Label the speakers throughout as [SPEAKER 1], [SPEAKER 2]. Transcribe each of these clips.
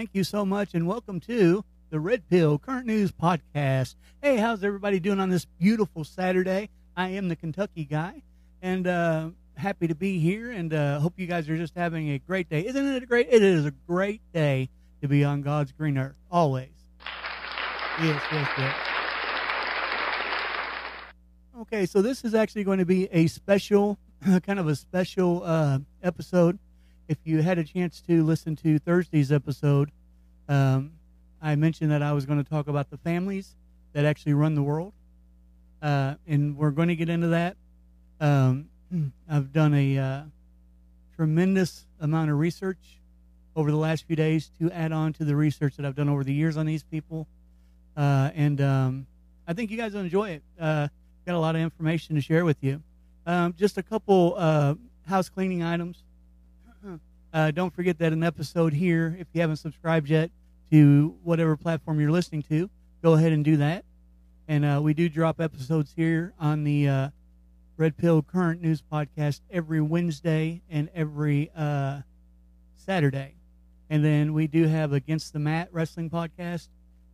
[SPEAKER 1] thank you so much, and welcome to the Red Pill Current News Podcast. Hey, how's everybody doing on this beautiful Saturday? I am the Kentucky guy, and uh, happy to be here, and uh, hope you guys are just having a great day. Isn't it a great? It is a great day to be on God's green earth, always. Yes, yes, yes. Okay, so this is actually going to be a special, kind of a special uh, episode. If you had a chance to listen to Thursday's episode, um, I mentioned that I was going to talk about the families that actually run the world, uh, and we're going to get into that. Um, I've done a uh, tremendous amount of research over the last few days to add on to the research that I've done over the years on these people, uh, and um, I think you guys will enjoy it. Uh, got a lot of information to share with you. Um, just a couple uh, house cleaning items. Uh, don't forget that an episode here, if you haven't subscribed yet to whatever platform you're listening to, go ahead and do that. And uh, we do drop episodes here on the uh, Red Pill Current News Podcast every Wednesday and every uh, Saturday. And then we do have Against the Mat Wrestling Podcast,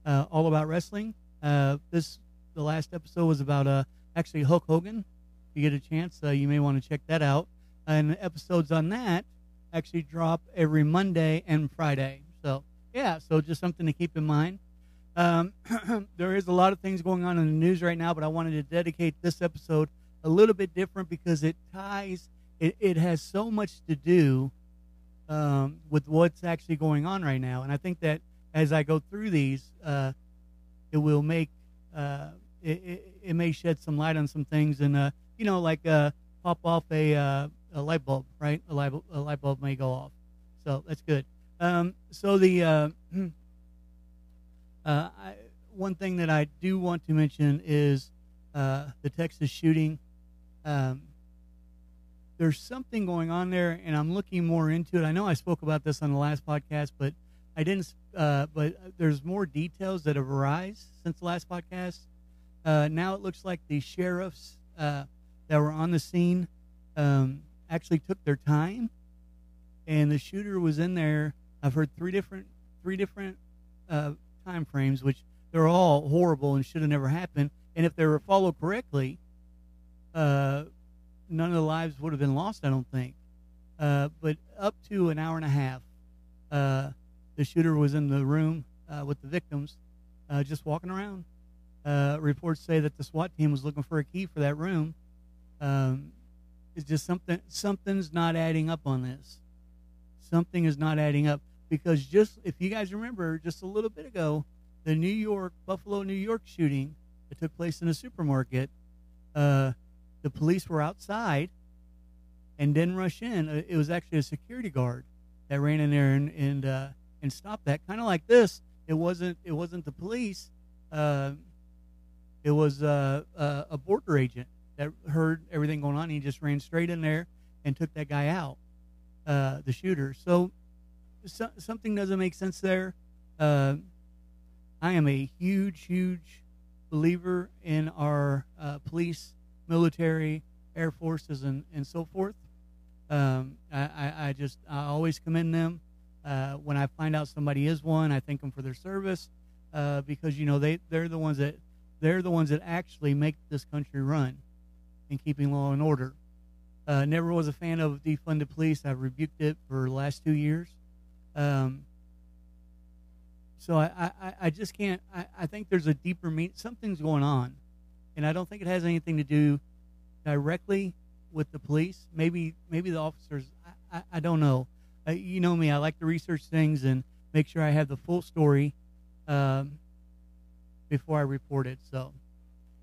[SPEAKER 1] uh, all about wrestling. Uh, this the last episode was about actually Hulk Hogan. If you get a chance, you may want to check that out. And episodes on that actually drop every Monday and Friday. So yeah, so just something to keep in mind. Um, there is a lot of things going on in the news right now, but I wanted to dedicate this episode a little bit different because it ties. It, it has so much to do um, with what's actually going on right now, and I think that as I go through these, uh, it will make uh, it, it, it, may shed some light on some things, and uh, you know, like uh, pop off a, uh, a light bulb, right? A light, a light bulb may go off, so that's good. Um, so the uh, I, one thing that I do want to mention is the Texas shooting. Um, there's something going on there, and I'm looking more into it. I know I spoke about this on the last podcast, but I didn't. Uh, but there's more details that have arisen since the last podcast. Uh, now it looks like the sheriffs uh, that were on the scene um, actually took their time, and the shooter was in there. I've heard three different three different uh, time frames, which they're all horrible and should have never happened. And if they were followed correctly, uh, none of the lives would have been lost. I don't think. Uh, but up to an hour and a half, the shooter was in the room with the victims, just walking around uh, reports say that the SWAT team was looking for a key for that room. Um, it's just something something's not adding up on this. Something is not adding up because just if you guys remember, just a little bit ago, the New York Buffalo, New York shooting that took place in a supermarket, uh, the police were outside and didn't rush in. Uh, it was actually a security guard that ran in there and and uh, and stopped that. Kind of like this. It wasn't it wasn't the police. Uh, it was uh, uh, a border agent that heard everything going on. he just ran straight in there and took that guy out, uh, the shooter. So, so, something doesn't make sense there. Uh, I am a huge, huge believer in our uh, police, military, air forces, and, and so forth. Um, I, I, I, just I always commend them. Uh, when I find out somebody is one, I thank them for their service because you know they they're the ones that they're the ones that actually make this country run in keeping law and order. Uh, never was a fan of defunded police. I've rebuked it for the last two years. Um, so I, I, I, just can't. I, I think there's a deeper meaning. Something's going on, and I don't think it has anything to do directly with the police. Maybe maybe the officers. I, I, I don't know. Uh, you know me. I like to research things and make sure I have the full story. Um, before I report it. So,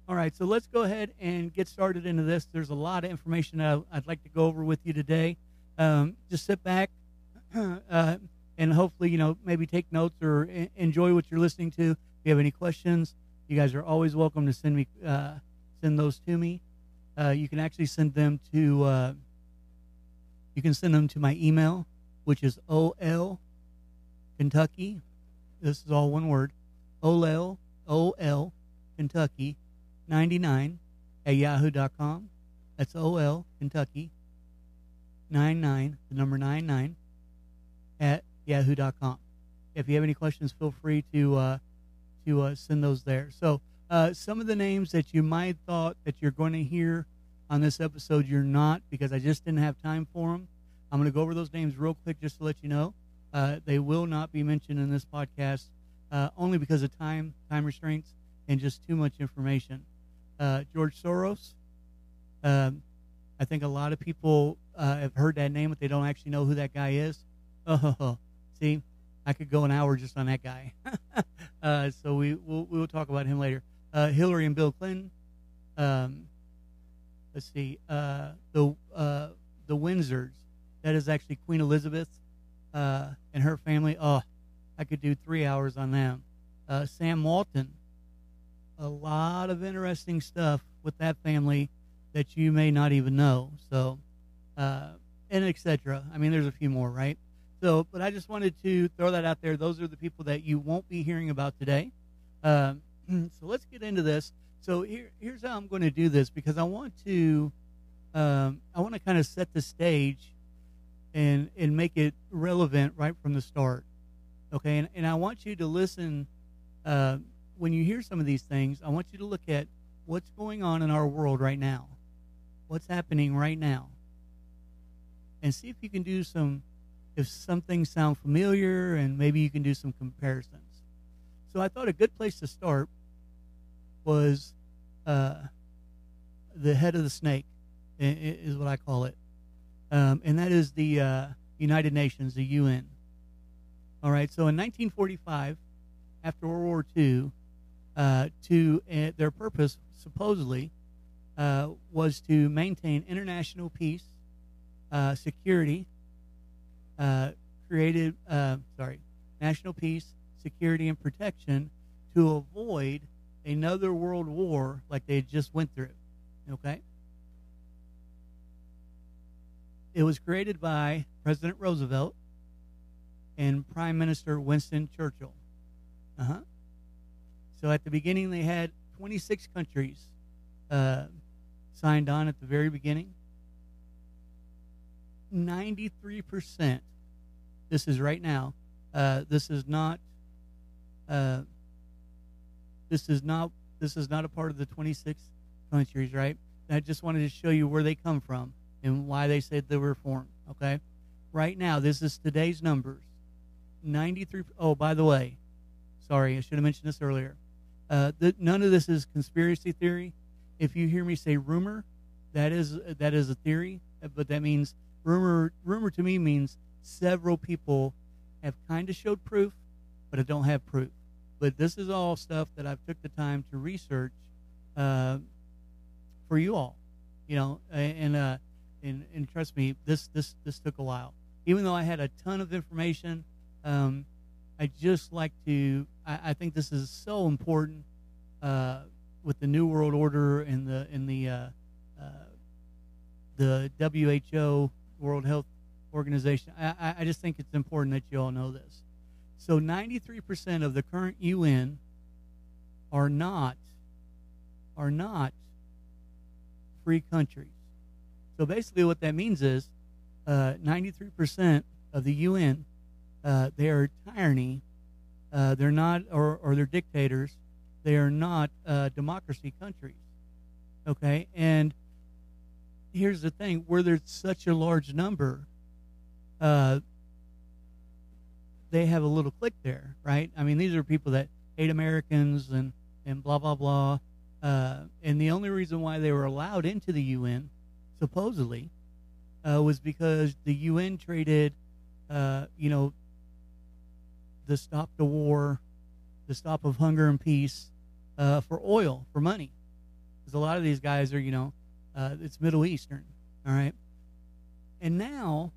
[SPEAKER 1] all right, so let's go ahead and get started into this. There's a lot of information I'd like to go over with you today. Um, just sit back uh, and hopefully, you know, maybe take notes or enjoy what you're listening to. If you have any questions, you guys are always welcome to send me uh, send those to me. Uh, you can actually send them to uh, you can send them to my email, which is ol Kentucky. This is all one word. ol OL Kentucky 99 at yahoo.com. That's OL Kentucky 99, the number 99 at yahoo.com. if you have any questions, feel free to uh, to uh, send those there. So uh, some of the names that you might thought that you're going to hear on this episode, you're not because I just didn't have time for them. I'm going to go over those names real quick just to let you know. Uh, they will not be mentioned in this podcast uh, only because of time time restraints and just too much information. Uh, George Soros. Um, I think a lot of people uh, have heard that name, but they don't actually know who that guy is. Oh, see, I could go an hour just on that guy. uh, so we we'll, we'll talk about him later. Uh, Hillary and Bill Clinton. Um, let's see. Uh, the uh, the Windsors. That is actually Queen Elizabeth uh, and her family. Oh, I could do three hours on them. Sam Walton. A lot of interesting stuff with that family that you may not even know. So, uh, and etc. I mean, there's a few more, right? So, but I just wanted to throw that out there. Those are the people that you won't be hearing about today. Um, so let's get into this. So here, here's how I'm going to do this because I want to, um, I want to kind of set the stage, and and make it relevant right from the start. Okay, and, and I want you to listen uh, when you hear some of these things. I want you to look at what's going on in our world right now, what's happening right now, and see if you can do some, if some things sound familiar, and maybe you can do some comparisons. So I thought a good place to start was uh, the head of the snake, is what I call it, um, and that is the uh, United Nations, the UN. All right, so in 1945, after World War II, uh, to uh, their purpose supposedly uh, was to maintain international peace, uh, security, uh, created sorry, national peace, security, and protection to avoid another world war like they just went through. Okay. It was created by President Roosevelt and Prime Minister Winston Churchill. Uh huh. So at the beginning, they had 26 countries uh, signed on at the very beginning. 93%, this is right now, uh, this is not. Uh, this is not this is not a part of the 26 countries, right? I just wanted to show you where they come from and why they said they were formed. Okay, right now this is today's numbers. 93. Oh, by the way, sorry, I should have mentioned this earlier. Uh, none of this is conspiracy theory. If you hear me say rumor, that is that is a theory, but that means rumor. Rumor to me means several people have kind of showed proof, but I don't have proof. But this is all stuff that I've took the time to research uh, for you all, you know, and uh, and and trust me, this this this took a while. Even though I had a ton of information, um, I just like to. I, I, think this is so important uh, with the New World Order and the in the uh, uh, the WHO World Health Organization. I, I just think it's important that you all know this. So, 93% of the current UN are not are not free countries. So basically, what that means is uh, 93% of the UN uh, they are tyranny. Uh, they're not, or, or they're dictators. They are not uh, democracy countries. Okay, and here's the thing: where there's such a large number, uh, they have a little click there, right? I mean, these are people that hate Americans and and blah blah blah. Uh, and the only reason why they were allowed into the UN, supposedly, uh, was because the UN traded, uh, you know, the stop the war, the stop of hunger and peace uh, for oil, for money. Because a lot of these guys are, you know, uh, it's Middle Eastern, all right? And now,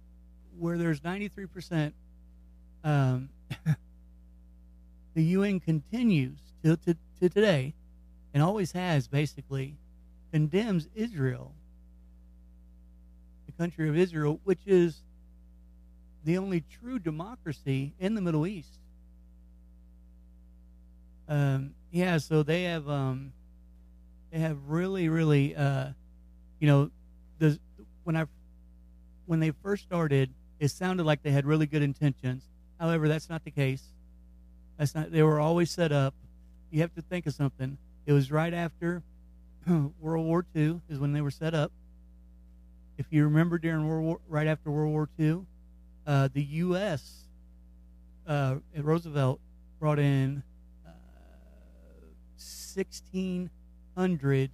[SPEAKER 1] where there's 93%, um, the UN continues to, to, to today, and always has basically, condemns Israel, the country of Israel, which is the only true democracy in the Middle East. Um, yeah, so they have um, they have really, really, uh, you know, the when I when they first started, it sounded like they had really good intentions. However, that's not the case. That's not. They were always set up. You have to think of something. It was right after World War II is when they were set up. If you remember, during World War, right after World War II, uh, the U.S. Uh, Roosevelt brought in uh, 1,600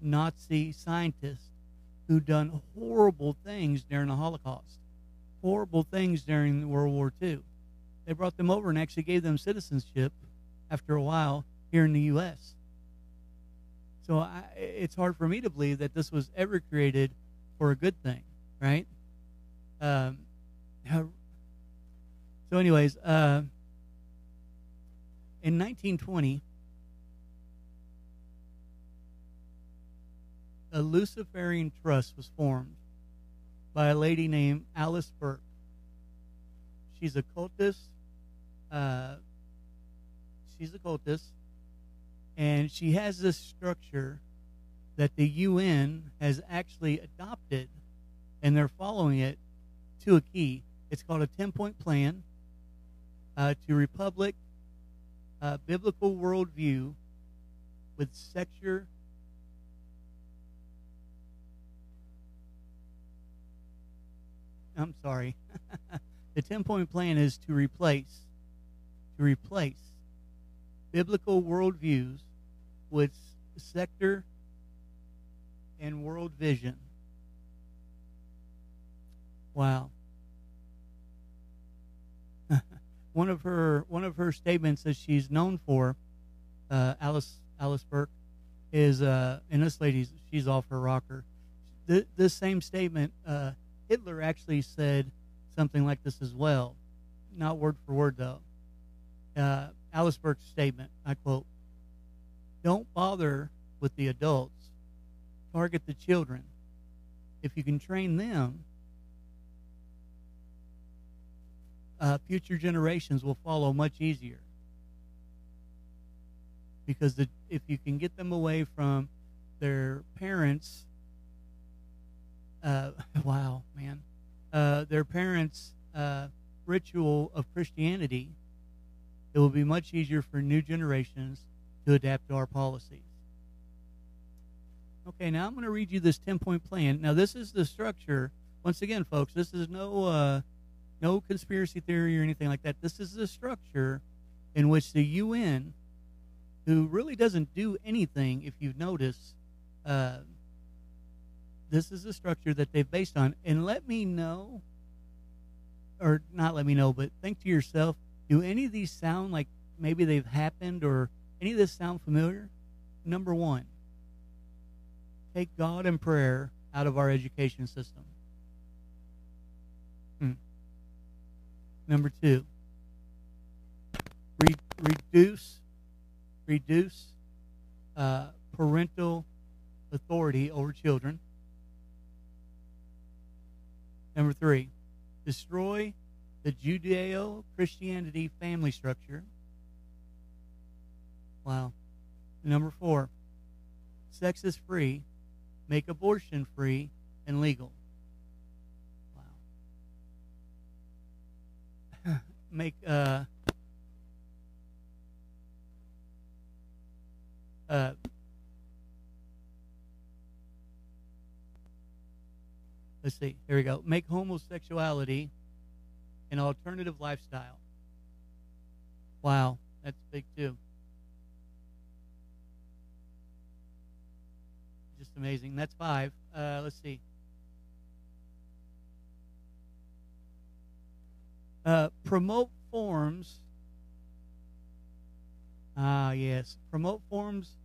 [SPEAKER 1] Nazi scientists who done horrible things during the Holocaust, horrible things during World War II. They brought them over and actually gave them citizenship after a while here in the U.S. So I, it's hard for me to believe that this was ever created for a good thing, right? Um, so, anyways, uh, in 1920, a Luciferian trust was formed by a lady named Alice Burke. She's a cultist. Uh, she's a cultist, and she has this structure that the UN has actually adopted, and they're following it to a key. It's called a 10 point plan uh, to Republic uh, Biblical Worldview with secure. I'm sorry. the 10 point plan is to replace to replace biblical worldviews with sector and world vision. Wow. One of her one of her statements that she's known for, uh, Alice Alice Burke, is uh, and this lady's she's off her rocker. Th- this same statement, uh, Hitler actually said something like this as well, not word for word though. Uh, Alice Burke's statement, I quote: "Don't bother with the adults. Target the children. If you can train them." Uh, future generations will follow much easier. Because the, if you can get them away from their parents, uh, wow, man, uh, their parents' uh, ritual of Christianity, it will be much easier for new generations to adapt to our policies. Okay, now I'm going to read you this 10 point plan. Now, this is the structure. Once again, folks, this is no uh, no conspiracy theory or anything like that. This is a structure in which the UN, who really doesn't do anything, if you've noticed, uh, this is a structure that they've based on. And let me know, or not let me know, but think to yourself do any of these sound like maybe they've happened or any of this sound familiar? Number one, take God and prayer out of our education system. Number two, re- reduce reduce uh, parental authority over children. Number three, destroy the Judeo Christianity family structure. Wow. Number four, sex is free, make abortion free and legal. Make uh, uh, let's see here we go. Make homosexuality an alternative lifestyle. Wow that's big too. Just amazing. That's five. Uh, let's see Uh, promote forms. Ah, yes. Promote forms,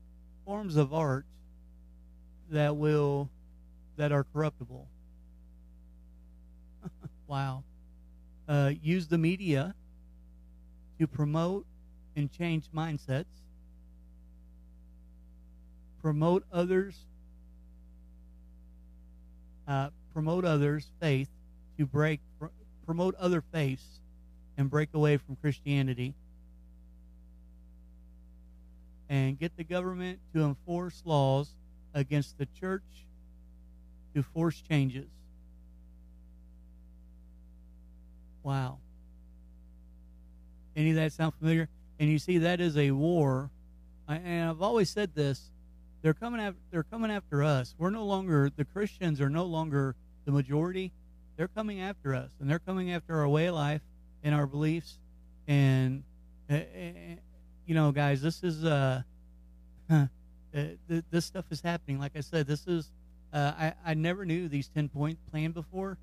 [SPEAKER 1] forms of art that will, that are corruptible. wow. Uh, use the media to promote and change mindsets. Promote others. Uh, promote others' faith to break promote other faiths and break away from Christianity and get the government to enforce laws against the church to force changes. Wow. Any of that sound familiar? And you see, that is a war. I, and I've always said this: they're coming after they're coming after us. We're no longer the Christians are no longer the majority. They're coming after us, and they're coming after our way of life and our beliefs. And uh, you know, guys, this is uh, uh, this stuff is happening. Like I said, this is uh, I I never knew these ten point plan before,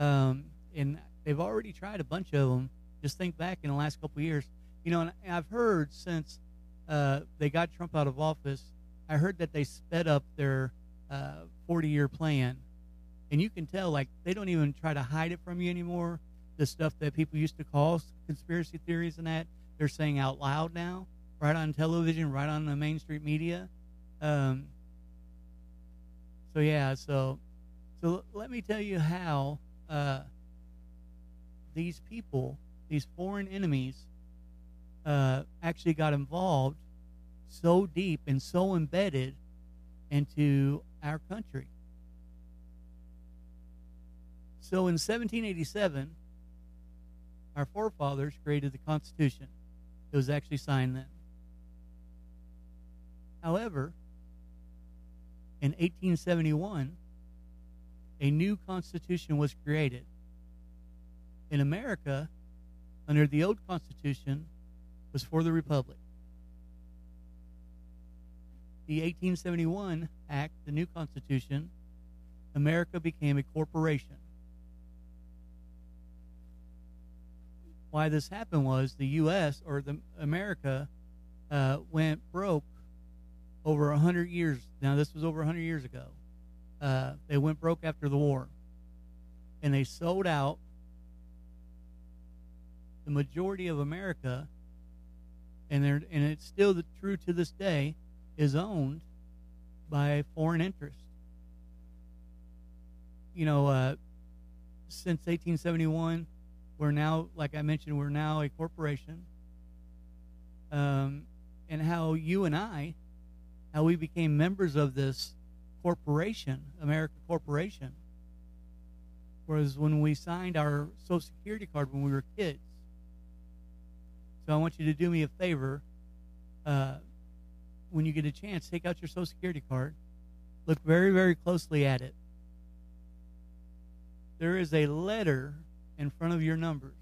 [SPEAKER 1] um, and they've already tried a bunch of them. Just think back in the last couple years, you know, and I've heard since uh, they got Trump out of office, I heard that they sped up their uh, 40 year plan. And you can tell, like, they don't even try to hide it from you anymore. The stuff that people used to call conspiracy theories and that, they're saying out loud now, right on television, right on the mainstream media. Um, so, yeah, so so let me tell you how uh, these people, these foreign enemies, uh, actually got involved so deep and so embedded into our country. So in 1787, our forefathers created the Constitution. It was actually signed then. However, in 1871, a new Constitution was created. In America, under the old Constitution, was for the Republic. The 1871 Act, the new Constitution, America became a corporation. Why this happened was the U.S. or the America uh, went broke over a hundred years. Now this was over a hundred years ago. Uh, they went broke after the war, and they sold out the majority of America and they and it's still the, true to this day, is owned by foreign interests. You know, uh, since 1871, we're now, like I mentioned, we're now a corporation. Um, and how you and I, how we became members of this corporation, America Corporation, was when we signed our Social Security card when we were kids. So I want you to do me a favor. Uh, when you get a chance, take out your Social Security card. Look very, very closely at it. There is a letter in front of your numbers.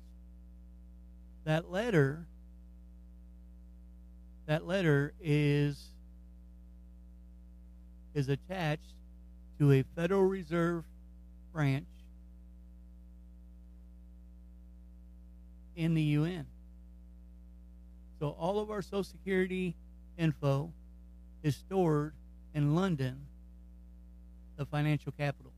[SPEAKER 1] That letter, that letter is is attached to a Federal Reserve branch in the UN. So all of our Social Security info is stored in London, the financial capital.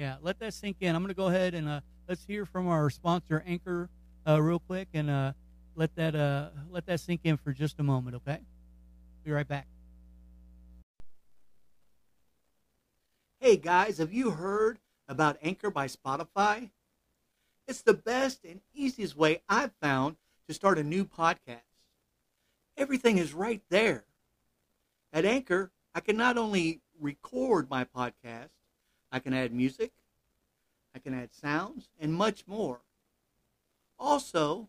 [SPEAKER 1] Yeah, let that sink in. I'm going to go ahead and uh, let's hear from our sponsor, Anchor, uh, real quick, and uh, let that uh, let that sink in for just a moment. Okay, be right back. Hey guys, have you heard about Anchor by Spotify? It's the best and easiest way I've found to start a new podcast. Everything is right there. At Anchor, I can not only record my podcast, I can add music, I can add sounds, and much more. Also,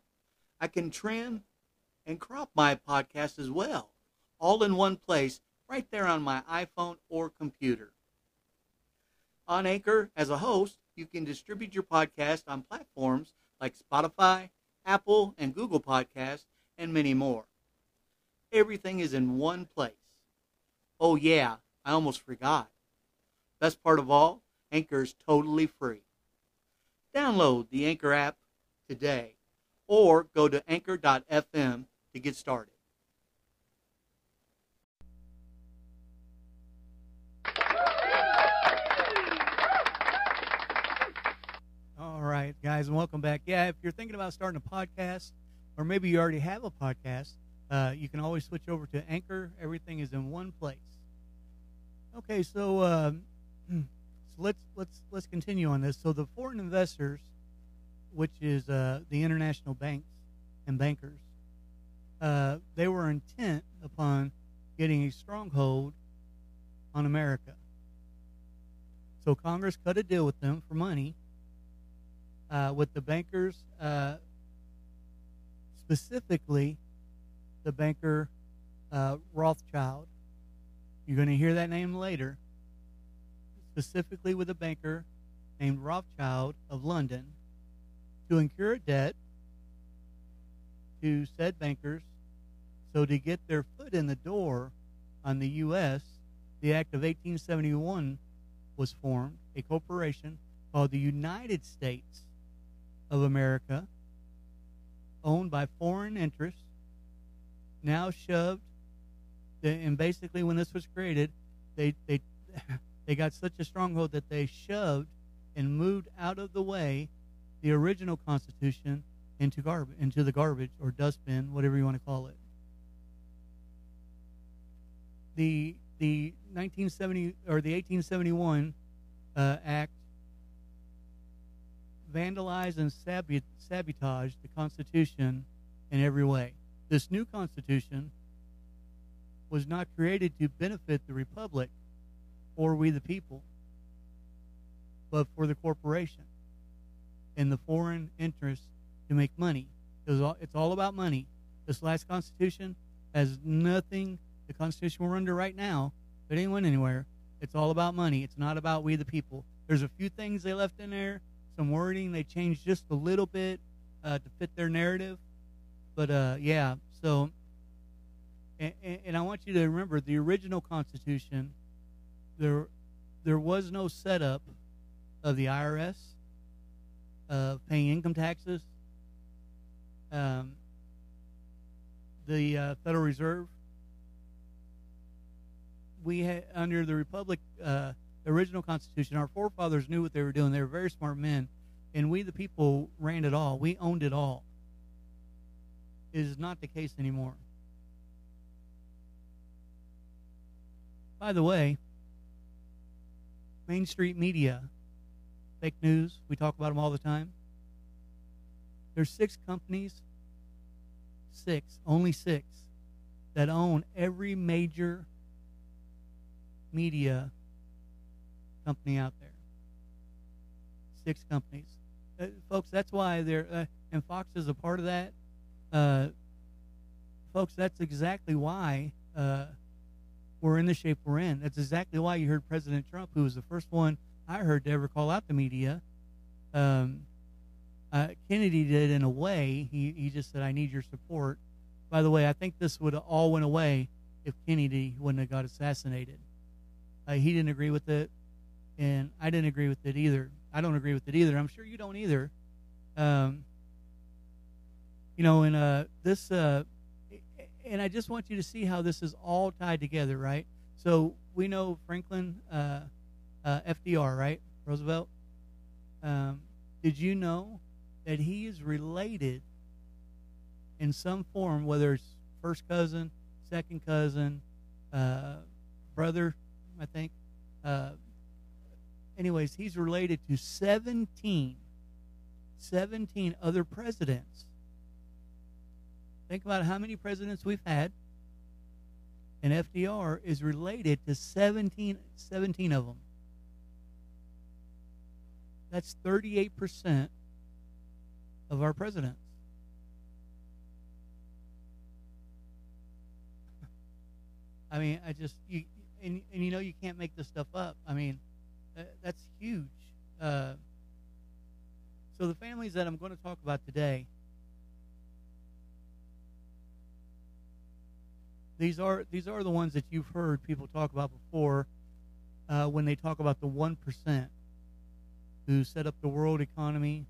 [SPEAKER 1] I can trim and crop my podcast as well, all in one place, right there on my iPhone or computer. On Anchor, as a host, you can distribute your podcast on platforms like Spotify, Apple, and Google Podcasts, and many more. Everything is in one place. Oh, yeah, I almost forgot. Best part of all, Anchor is totally free. Download the Anchor app today or go to anchor.fm to get started. All right, guys, and welcome back. Yeah, if you're thinking about starting a podcast, or maybe you already have a podcast, uh, you can always switch over to Anchor. Everything is in one place. Okay, so um, so let's let's let's continue on this. So the foreign investors, which is uh, the international banks and bankers, uh, they were intent upon getting a stronghold on America. So Congress cut a deal with them for money uh, with the bankers, uh, specifically the banker uh, Rothschild. You're going to hear that name later. Specifically with a banker named Rothschild of London to incur a debt to said bankers. So to get their foot in the door on the U.S., the Act of 1871 was formed, a corporation called the United States of America, owned by foreign interests, now shoved. And basically, when this was created, they they they got such a stronghold that they shoved and moved out of the way the original Constitution into garbage, into the garbage or dustbin, whatever you want to call it. The the 1970 or the 1871 uh, Act vandalized and sabotaged the Constitution in every way. This new Constitution was not created to benefit the Republic or we the people, but for the corporation and the foreign interests to make money. It all, it's all about money. This last Constitution has nothing, the Constitution we're under right now, it ain't went anywhere. It's all about money. It's not about we the people. There's a few things they left in there, some wording they changed just a little bit uh, to fit their narrative. But uh, yeah, so, and, and I want you to remember the original Constitution, there, there was no setup of the IRS, of paying income taxes, um, the uh, Federal Reserve. We had under the Republic, uh, original Constitution, our forefathers knew what they were doing. They were very smart men, and we, the people, ran it all. We owned it all. It is not the case anymore. By the way, Main Street media, fake news, we talk about them all the time. There's six companies, six, only six, that own every major media company out there. Six companies. Uh, folks, that's why they're, uh, and Fox is a part of that. Uh, folks, that's exactly why uh, we're in the shape we're in. That's exactly why you heard President Trump, who was the first one I heard to ever call out the media, um, uh, Kennedy did in a way. He, he just said, I need your support. By the way, I think this would have all went away if Kennedy wouldn't have got assassinated. Uh, he didn't agree with it, and I didn't agree with it either. I don't agree with it either. I'm sure you don't either. Um, you know, and uh, this, uh, and I just want you to see how this is all tied together, right? So we know Franklin, uh, uh FDR, right? Roosevelt. Um, did you know that he is related in some form, whether it's first cousin, second cousin, uh, brother, I think. Uh, anyways, he's related to 17, 17 other presidents. Think about how many presidents we've had. And FDR is related to 17, 17 of them. That's 38% of our presidents. I mean, I just you and, and you know you can't make this stuff up. I mean, that's huge. Uh, so the families that I'm going to talk about today, these are these are the ones that you've heard people talk about before uh, when they talk about the one percent who set up the world economy,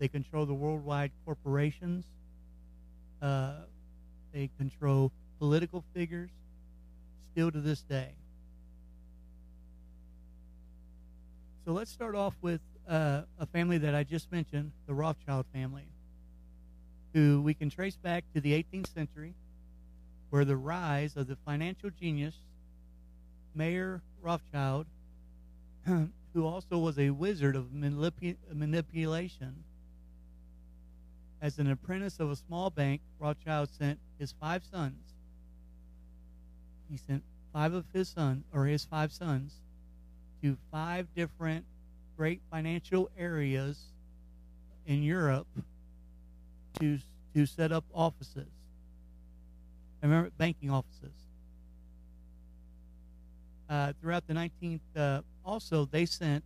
[SPEAKER 1] they control the worldwide corporations. Uh, they control political figures still to this day. So let's start off with uh, a family that I just mentioned, the Rothschild family, who we can trace back to the 18th century, where the rise of the financial genius, Mayer Rothschild, who also was a wizard of manipu- manipulation, as an apprentice of a small bank, Rothschild sent his five sons. He sent five of his sons, or his five sons, to five different great financial areas in Europe to to set up offices. I remember banking offices. Uh, throughout the 19th, uh, also they sent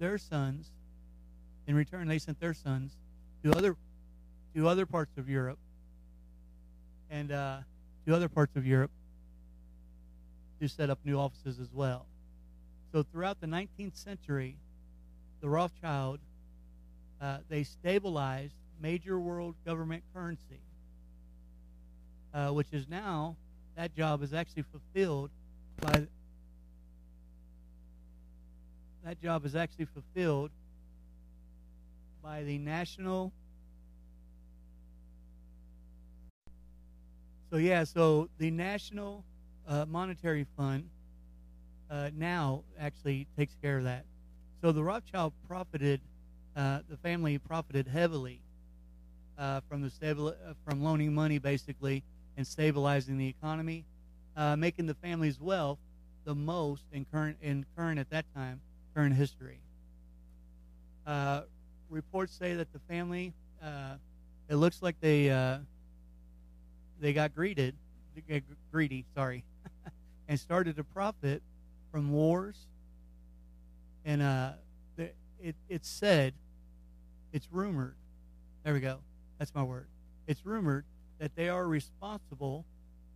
[SPEAKER 1] their sons. In return, they sent their sons to other to other parts of Europe and uh, to other parts of Europe to set up new offices as well. So throughout the 19th century, the Rothschild uh, they stabilized major world government currency, uh, which is now that job is actually fulfilled by that job is actually fulfilled by the national so yeah so the national uh, monetary fund uh, now actually takes care of that. So the rothschild profited uh, the family profited heavily uh, from the stabil- uh, from loaning money basically and stabilizing the economy uh, making the family's wealth the most in current in current at that time current history. Uh, reports say that the family, uh, it looks like they uh, they got greeted, greedy, sorry, and started to profit from wars. And uh, it, it's said, it's rumored. There we go. That's my word. It's rumored that they are responsible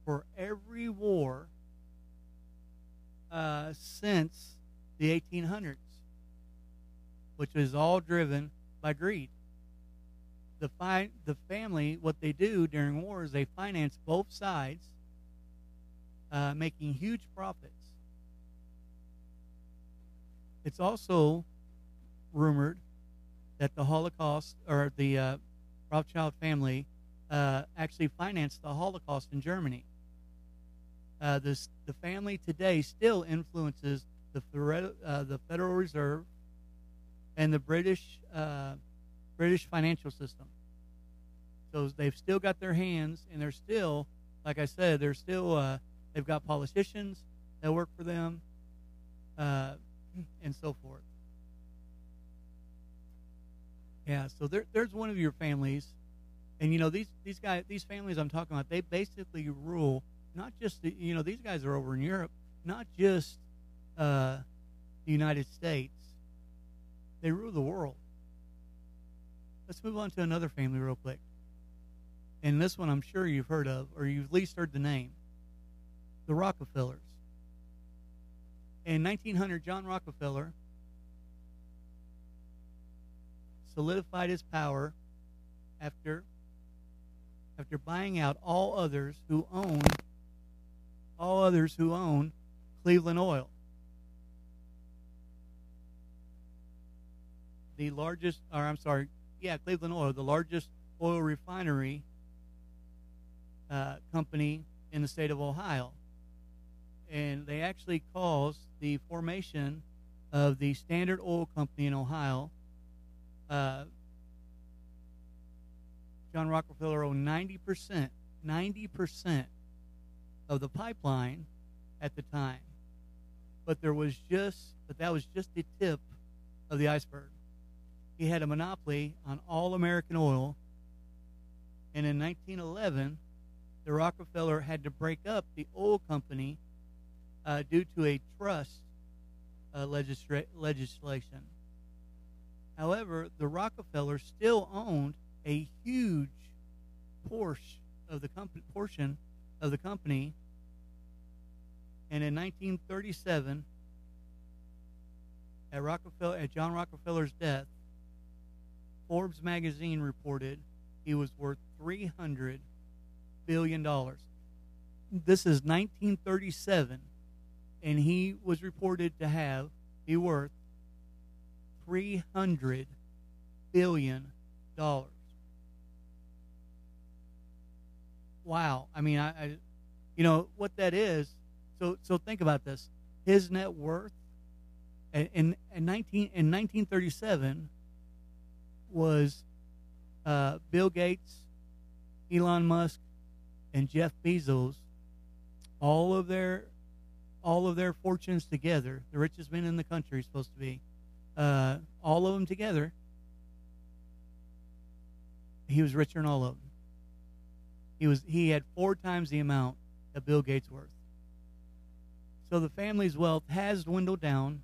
[SPEAKER 1] for every war uh, since the 1800s, which is all driven by greed. The, fi- the family, what they do during war is they finance both sides, uh, making huge profits. It's also rumored that the Holocaust or the uh, Rothschild family uh, actually financed the Holocaust in Germany. Uh, this, the family today still influences the, uh, the Federal Reserve, and the British uh, British financial system. So they've still got their hands, and they're still, like I said, they're still uh, they've got politicians that work for them, and so forth. Yeah, so there, there's one of your families, and you know these these guys, these families I'm talking about, they basically rule not just the, you know these guys are over in Europe, not just uh, the United States, they rule the world. Let's move on to another family real quick. And this one I'm sure you've heard of, or you've at least heard the name the Rockefellers. In 1900, John Rockefeller solidified his power after after buying out all others who own all others who own Cleveland Oil. the largest, or I'm sorry, yeah, Cleveland Oil, the largest oil refinery uh, company in the state of Ohio. And they actually caused the formation of the Standard Oil Company in Ohio. Uh, John Rockefeller owned 90%, 90% of the pipeline at the time. But there was just, but that was just the tip of the iceberg he had a monopoly on all American oil. And in 1911, the Rockefeller had to break up the oil company uh, due to a trust uh, legisla- legislation. However, the Rockefeller still owned a huge portion of the company, portion of the company. And in 1937, at Rockefeller, at John Rockefeller's death, Forbes magazine reported he was worth $300 billion. This is 1937, and he was reported to have be worth $300 billion. Wow. I mean, I, I, you know, what that is. So, so think about this. His net worth in, in, in 19, in 1937 was uh, Bill Gates, Elon Musk, and Jeff Bezos. All of their all of their fortunes together, the richest men in the country, supposed to be, uh, all of them together, he was richer than all of them. He was he had four times the amount that Bill Gates worth. So the family's wealth has dwindled down,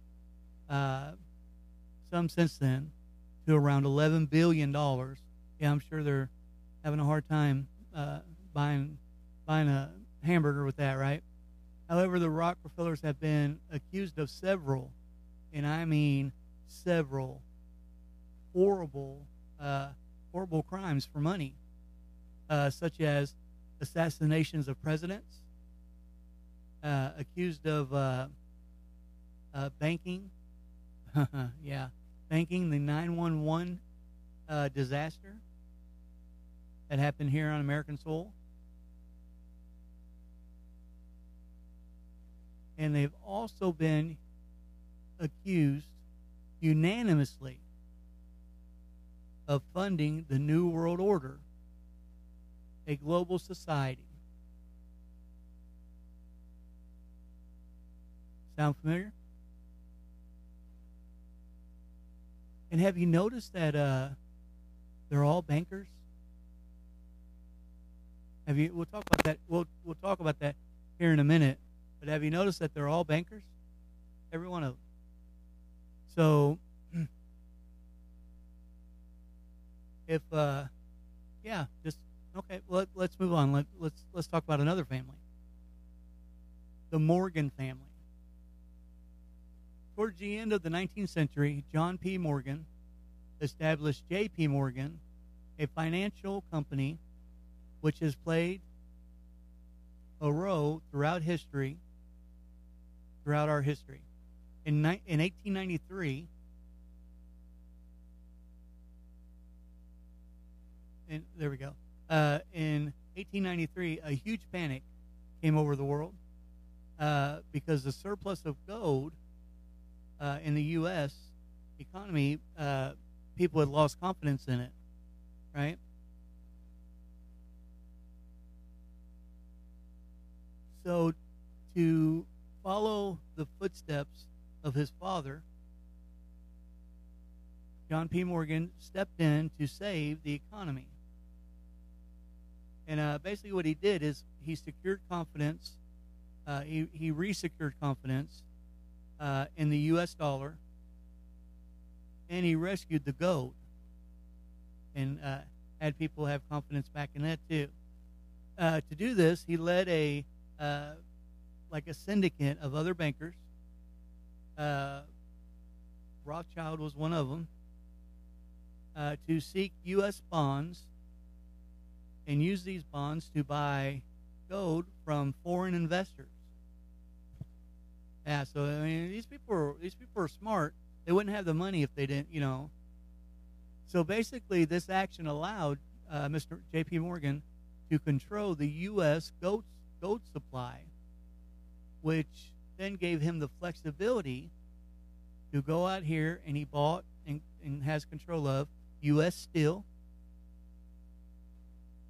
[SPEAKER 1] uh, some since then, to around eleven billion dollars. Yeah, I'm sure they're having a hard time uh, buying buying a hamburger with that, right? However, the Rockefellers have been accused of several, and I mean several, horrible, uh, horrible crimes for money, uh, such as assassinations of presidents, uh, accused of uh, uh, banking, yeah, banking the 911 uh, disaster that happened here on American soil. And they've also been accused unanimously of funding the New World Order, a global society. Sound familiar? And have you noticed that uh, they're all bankers? Have you? We'll talk about that. We'll we'll talk about that here in a minute. But have you noticed that they're all bankers? Every one of them. So, if uh, yeah, just okay. Let, let's move on. Let, let's let's talk about another family. The Morgan family. Towards the end of the 19th century, John P. Morgan established J.P. Morgan, a financial company which has played a role throughout history, throughout our history. In, in 1893, and there we go. Uh, in 1893, a huge panic came over the world uh, because the surplus of gold uh, in the U.S. economy, uh, people had lost confidence in it, right? So, to follow the footsteps of his father, John P. Morgan stepped in to save the economy. And uh, basically, what he did is he secured confidence, uh, he, he resecured confidence uh, in the U.S. dollar, and he rescued the gold and uh, had people have confidence back in that too. Uh, to do this, he led a uh, like a syndicate of other bankers. Rothschild was one of them. To seek U.S. bonds and use these bonds to buy gold from foreign investors. Yeah, so I mean, these people are these people are smart. They wouldn't have the money if they didn't, you know. So basically, this action allowed uh, Mr. J.P. Morgan to control the U.S. gold gold supply, which then gave him the flexibility to go out here and he bought and, and has control of U.S. Steel.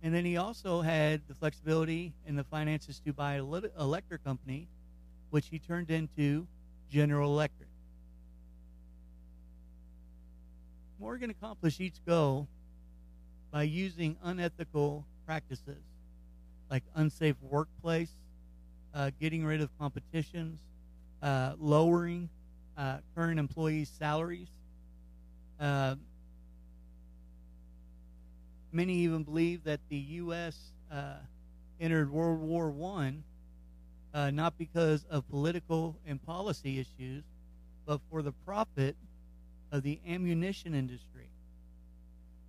[SPEAKER 1] And then he also had the flexibility and the finances to buy an electric company which he turned into General Electric. Morgan accomplished each goal by using unethical practices like unsafe workplace, uh, getting rid of competitions, uh, lowering uh, current employees' salaries. Many even believe that the U.S. Uh, entered World War One uh, not because of political and policy issues, but for the profit of the ammunition industry.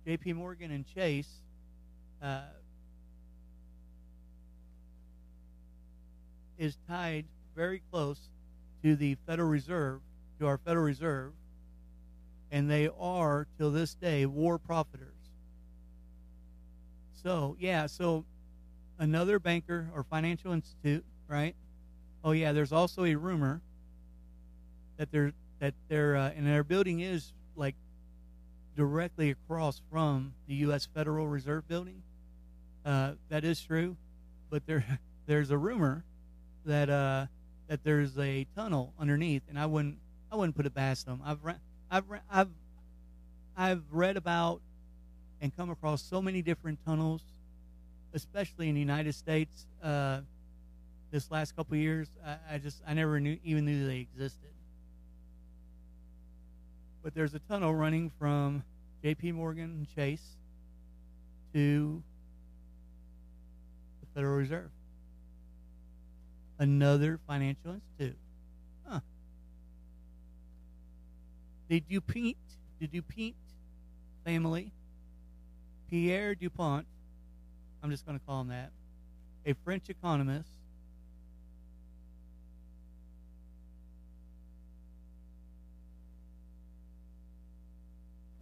[SPEAKER 1] J.P. Morgan and Chase uh, is tied very close to the Federal Reserve, to our Federal Reserve, and they are, till this day, war profiteers. So, yeah, so another banker or financial institute right? Oh yeah, there's also a rumor that they're that they're uh, and their building is like directly across from the U.S. Federal Reserve building. Uh, that is true, but there there's a rumor that uh, that there's a tunnel underneath, and I wouldn't I wouldn't put it past them. I've re- I've re- I've I've read about and come across so many different tunnels, especially in the United States. Uh, this last couple years, I, I just I never knew even knew they existed. But there's a tunnel running from J.P. Morgan Chase to the Federal Reserve, another financial institute. The Dupont, the Dupont family, Pierre Dupont, I'm just going to call him that, a French economist,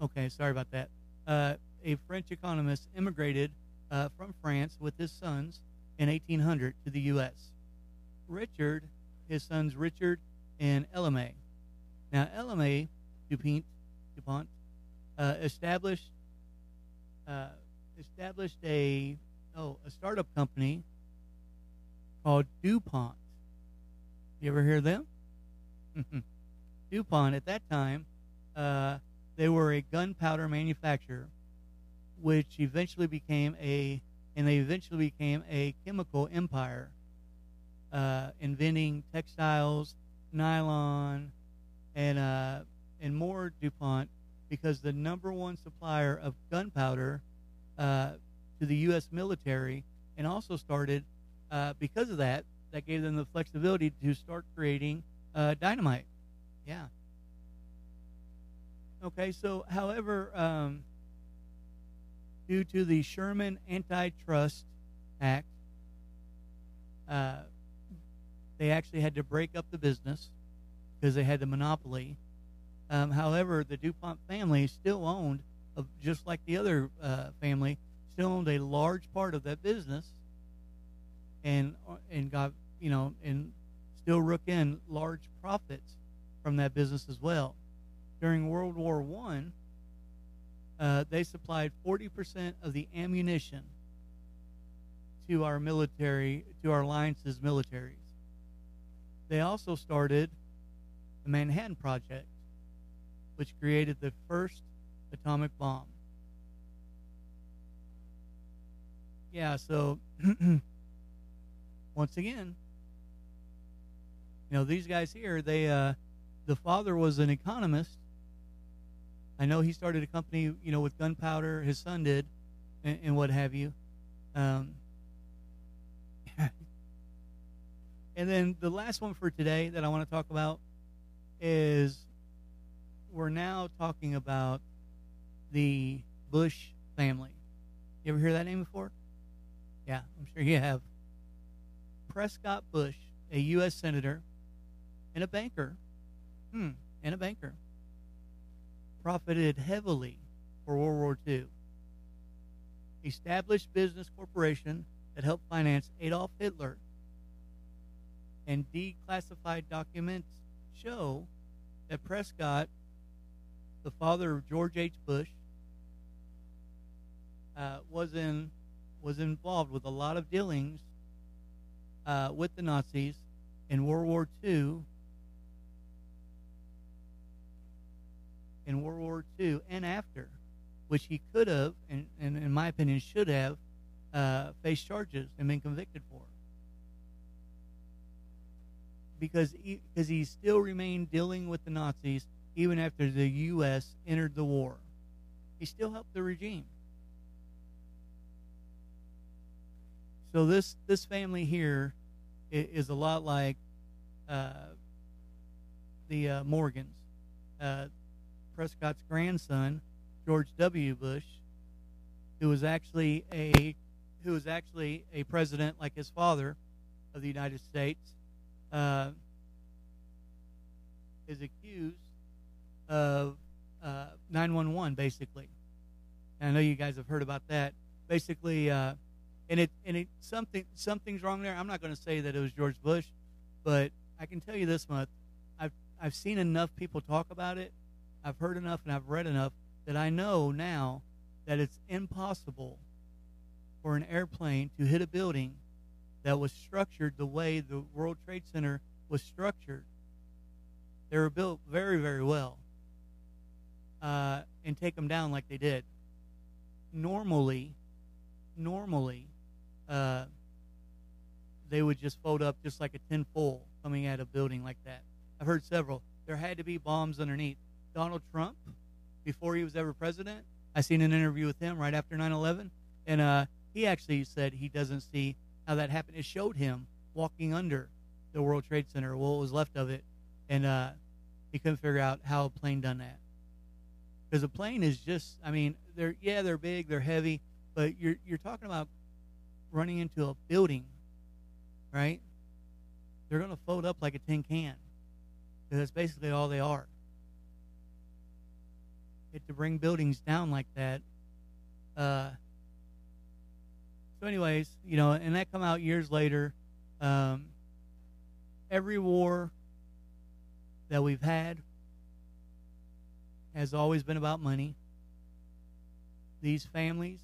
[SPEAKER 1] Okay, sorry about that. Uh, a French economist immigrated uh, from France with his sons in 1800 to the U.S. Richard, his sons Richard and Elame. Now, Elame Dupont, Dupont uh, established uh, established a oh a startup company called DuPont. You ever hear them? DuPont at that time uh, they were a gunpowder manufacturer, which eventually became a and they eventually became a chemical empire, uh, inventing textiles, nylon, and uh, and more DuPont because the number one supplier of gunpowder uh, to the U.S. military, and also started uh, because of that that gave them the flexibility to start creating uh, dynamite. Yeah. Okay, so however, um, due to the Sherman Antitrust Act, uh, they actually had to break up the business because they had the monopoly. Um, however, the DuPont family still owned, uh, just like the other uh, family, still owned a large part of that business, and uh, and got you know and still rook in large profits from that business as well. During World War One, uh, they supplied 40% of the ammunition to our military, to our alliance's militaries. They also started the Manhattan Project, which created the first atomic bomb. Yeah, so once again, you know, these guys here, they, uh, the father was an economist I know he started a company, you know, with gunpowder. His son did, and, and what have you. Um, and then the last one for today that I want to talk about is we're now talking about the Bush family. You ever hear that name before? Yeah, I'm sure you have. Prescott Bush, a U.S. senator and a banker. Hmm, and a banker profited heavily for World War II. Established business corporation that helped finance Adolf Hitler and declassified documents show that Prescott, the father of George H. Bush, uh, was in was involved with a lot of dealings uh, with the Nazis in World War II in World War II and after, which he could have, and, and in my opinion, should have uh, faced charges and been convicted for. Because he, because he still remained dealing with the Nazis even after the U.S. entered the war. He still helped the regime. So this this family here is a lot like uh, the uh, Morgans. Uh, Prescott's grandson, George W. Bush, who was actually a who was actually a president like his father of the United States, uh, is accused of uh, 911 basically. And I know you guys have heard about that. Basically, uh, and it and it something something's wrong there. I'm not going to say that it was George Bush, but I can tell you this much: I've I've seen enough people talk about it I've heard enough and I've read enough that I know now that it's impossible for an airplane to hit a building that was structured the way the World Trade Center was structured. They were built very, very well, uh, and take them down like they did. normally, normally, uh, they would just fold up just like a tin foil coming at a building like that. I've heard several. There had to be bombs underneath. Donald Trump, before he was ever president, I seen an interview with him right after 9/11, and uh, he actually said he doesn't see how that happened. It showed him walking under the World Trade Center, what was left of it, and uh, he couldn't figure out how a plane done that. Because a plane is just, I mean, they're yeah, they're big, they're heavy, but you're you're talking about running into a building, right? They're going to fold up like a tin can. Because that's basically all they are. It, to bring buildings down like that. Uh, so, anyways, you know, and that come out years later. Um, every war that we've had has always been about money. These families,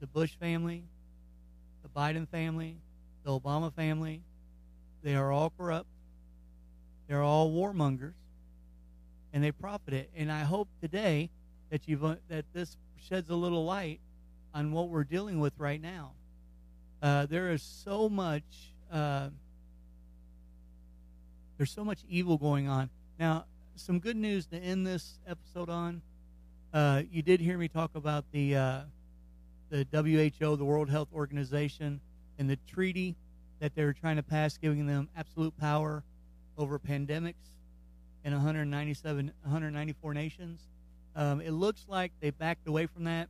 [SPEAKER 1] the Bush family, the Biden family, the Obama family, they are all corrupt. They're all warmongers, and they profit it. And I hope today that you've that this sheds a little light on what we're dealing with right now. Uh, there is so much. Uh, there's so much evil going on now. Some good news to end this episode on. Uh, you did hear me talk about the uh, the WHO, the World Health Organization, and the treaty that they were trying to pass, giving them absolute power over pandemics in 197, 194 nations. Um, it looks like they backed away from that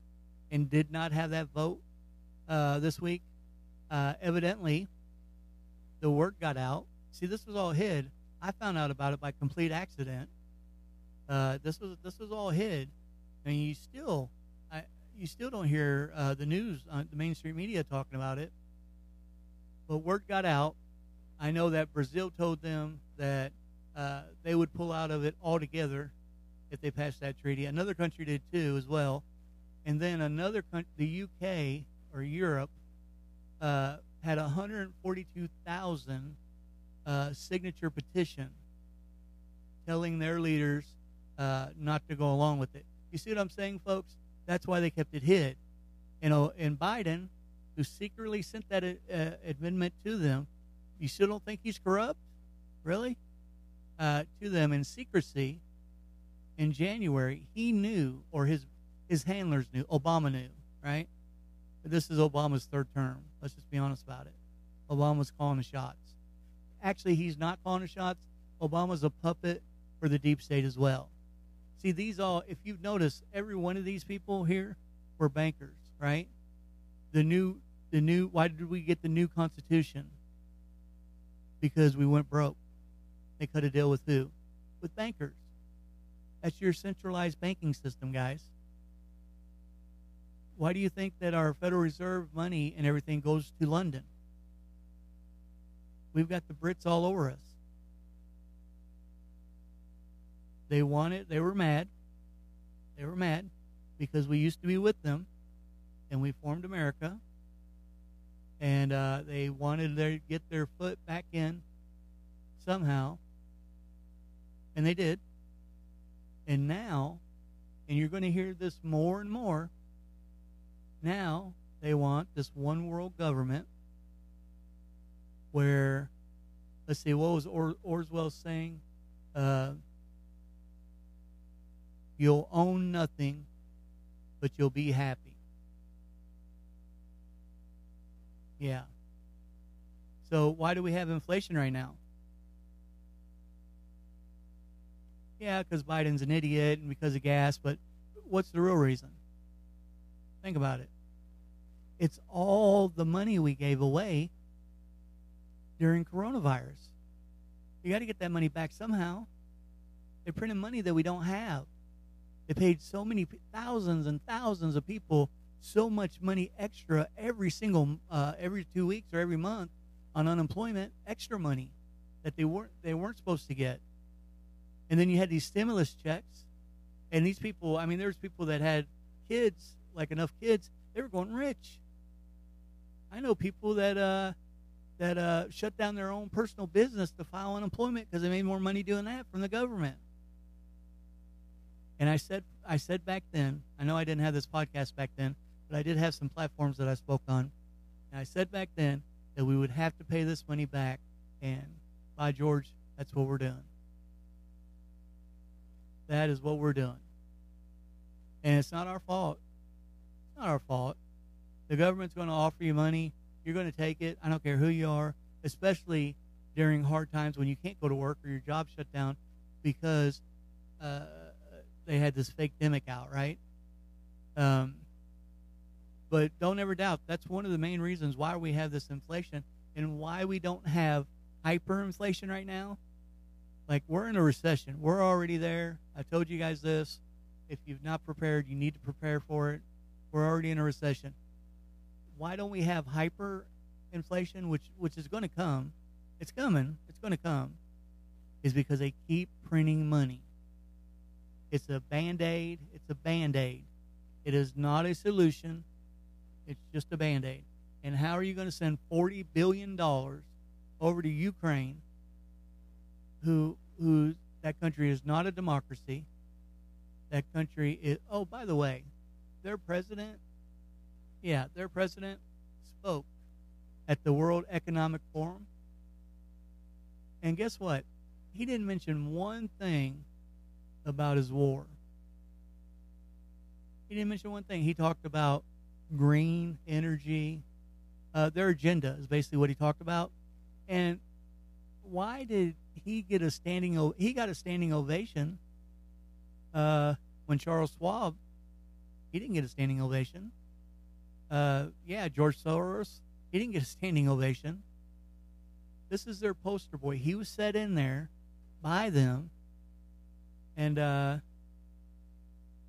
[SPEAKER 1] and did not have that vote uh, this week. Uh, evidently, the word got out. See, this was all hid. I found out about it by complete accident. Uh, this was this was all hid, and you still, I, you still don't hear uh, the news, on the mainstream media talking about it. But word got out. I know that Brazil told them that uh, they would pull out of it altogether if they passed that treaty. Another country did too, as well. And then another country, the UK or Europe, uh, had 142,000 uh, signature petition telling their leaders uh, not to go along with it. You see what I'm saying, folks? That's why they kept it hid. You know, and Biden who secretly sent that uh, amendment to them, you still don't think he's corrupt? Really? Uh, to them in secrecy in January, he knew, or his his handlers knew, Obama knew, right? But this is Obama's third term. Let's just be honest about it. Obama's calling the shots. Actually, he's not calling the shots. Obama's a puppet for the deep state as well. See, these all, if you've noticed, every one of these people here were bankers, right? The new the new why did we get the new constitution? Because we went broke. They cut a deal with who? With bankers. That's your centralized banking system, guys. Why do you think that our Federal Reserve money and everything goes to London? We've got the Brits all over us. They wanted, they were mad. They were mad because we used to be with them and we formed America and uh, they wanted to get their foot back in somehow, and they did. And now, and you're going to hear this more and more. Now they want this one world government where, let's see, what was or- Orwell saying? Uh, you'll own nothing, but you'll be happy. Yeah. So why do we have inflation right now? Yeah, because Biden's an idiot and because of gas, but what's the real reason? Think about it. It's all the money we gave away during coronavirus. You got to get that money back somehow. They printed money that we don't have. They paid so many thousands and thousands of people so much money extra every single uh, every two weeks or every month on unemployment, extra money that they weren't they weren't supposed to get. And then you had these stimulus checks, and these people. I mean, there was people that had kids, like enough kids, they were going rich. I know people that uh, that uh, shut down their own personal business to file unemployment because they made more money doing that from the government. And I said I said back then, I know I didn't have this podcast back then, but I did have some platforms that I spoke on. And I said back then that we would have to pay this money back. And by George, that's what we're doing. That is what we're doing. And it's not our fault. It's not our fault. The government's going to offer you money. You're going to take it. I don't care who you are, especially during hard times when you can't go to work or your job shut down because uh, they had this fake demic out, right? Um, but don't ever doubt that's one of the main reasons why we have this inflation and why we don't have hyperinflation right now. Like we're in a recession. We're already there. I told you guys this. If you've not prepared, you need to prepare for it. We're already in a recession. Why don't we have hyperinflation, which which is going to come? It's coming. It's going to come. Is because they keep printing money. It's a band aid. It's a band aid. It is not a solution. It's just a band aid. And how are you going to send $40 billion over to Ukraine, who, who that country is not a democracy? That country is, oh, by the way, their president, yeah, their president spoke at the World Economic Forum. And guess what? He didn't mention one thing about his war. He didn't mention one thing. He talked about green energy. Uh, their agenda is basically what he talked about. And why did he get a standing? Ovation? He got a standing ovation uh, when Charles Schwab. He didn't get a standing ovation. Uh, yeah, George Soros. He didn't get a standing ovation. This is their poster boy. He was set in there by them and uh,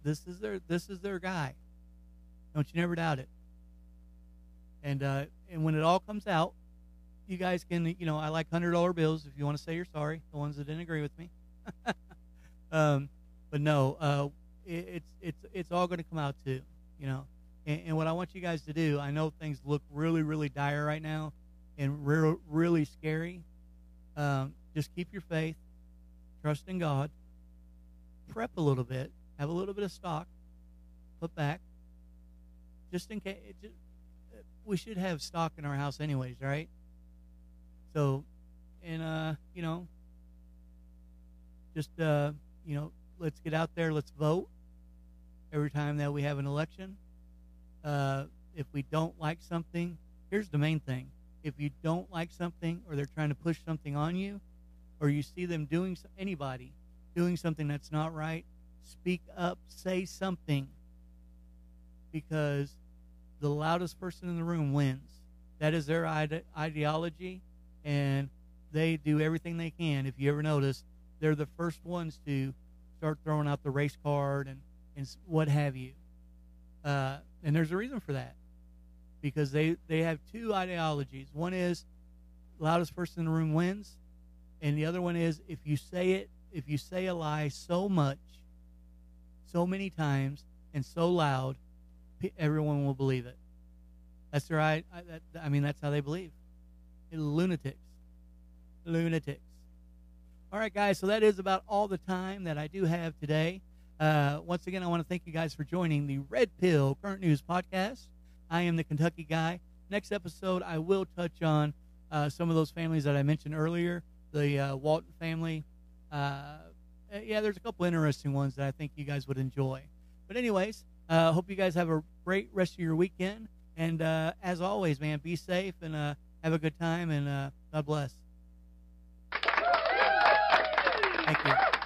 [SPEAKER 1] this is their this is their guy. Don't you never doubt it. And uh, and when it all comes out, you guys can you know I like hundred dollar bills if you want to say you're sorry. The ones that didn't agree with me. um, but no, uh, it, it's it's it's all going to come out too. You know. And, and, what I want you guys to do, I know things look really really dire right now, and re- really scary. Um, just keep your faith, trust in God, prep a little bit, have a little bit of stock, put back, just in case. Just, we should have stock in our house, anyways, right? So, and uh, you know, just uh, you know, let's get out there, let's vote every time that we have an election. Uh, if we don't like something, here's the main thing: if you don't like something, or they're trying to push something on you, or you see them doing so, anybody doing something that's not right, speak up, say something. Because the loudest person in the room wins. That is their ide- ideology, and they do everything they can. If you ever notice, they're the first ones to start throwing out the race card and, and what have you. Uh, and there's a reason for that because they, they have two ideologies. One is loudest person in the room wins, and the other one is if you say it if you say a lie so much, so many times, and so loud, everyone will believe it. That's right. I, that, I mean, that's how they believe. Lunatics. Lunatics. All right, guys, so that is about all the time that I do have today. Uh, once again, I want to thank you guys for joining the Red Pill Current News Podcast. I am the Kentucky Guy. Next episode, I will touch on uh, some of those families that I mentioned earlier the uh, Walton family, uh, yeah, there's a couple interesting ones that I think you guys would enjoy. But anyways, uh, hope you guys have a great rest of your weekend. And uh, as always, man, be safe and uh, have a good time. And uh, God bless. Thank you.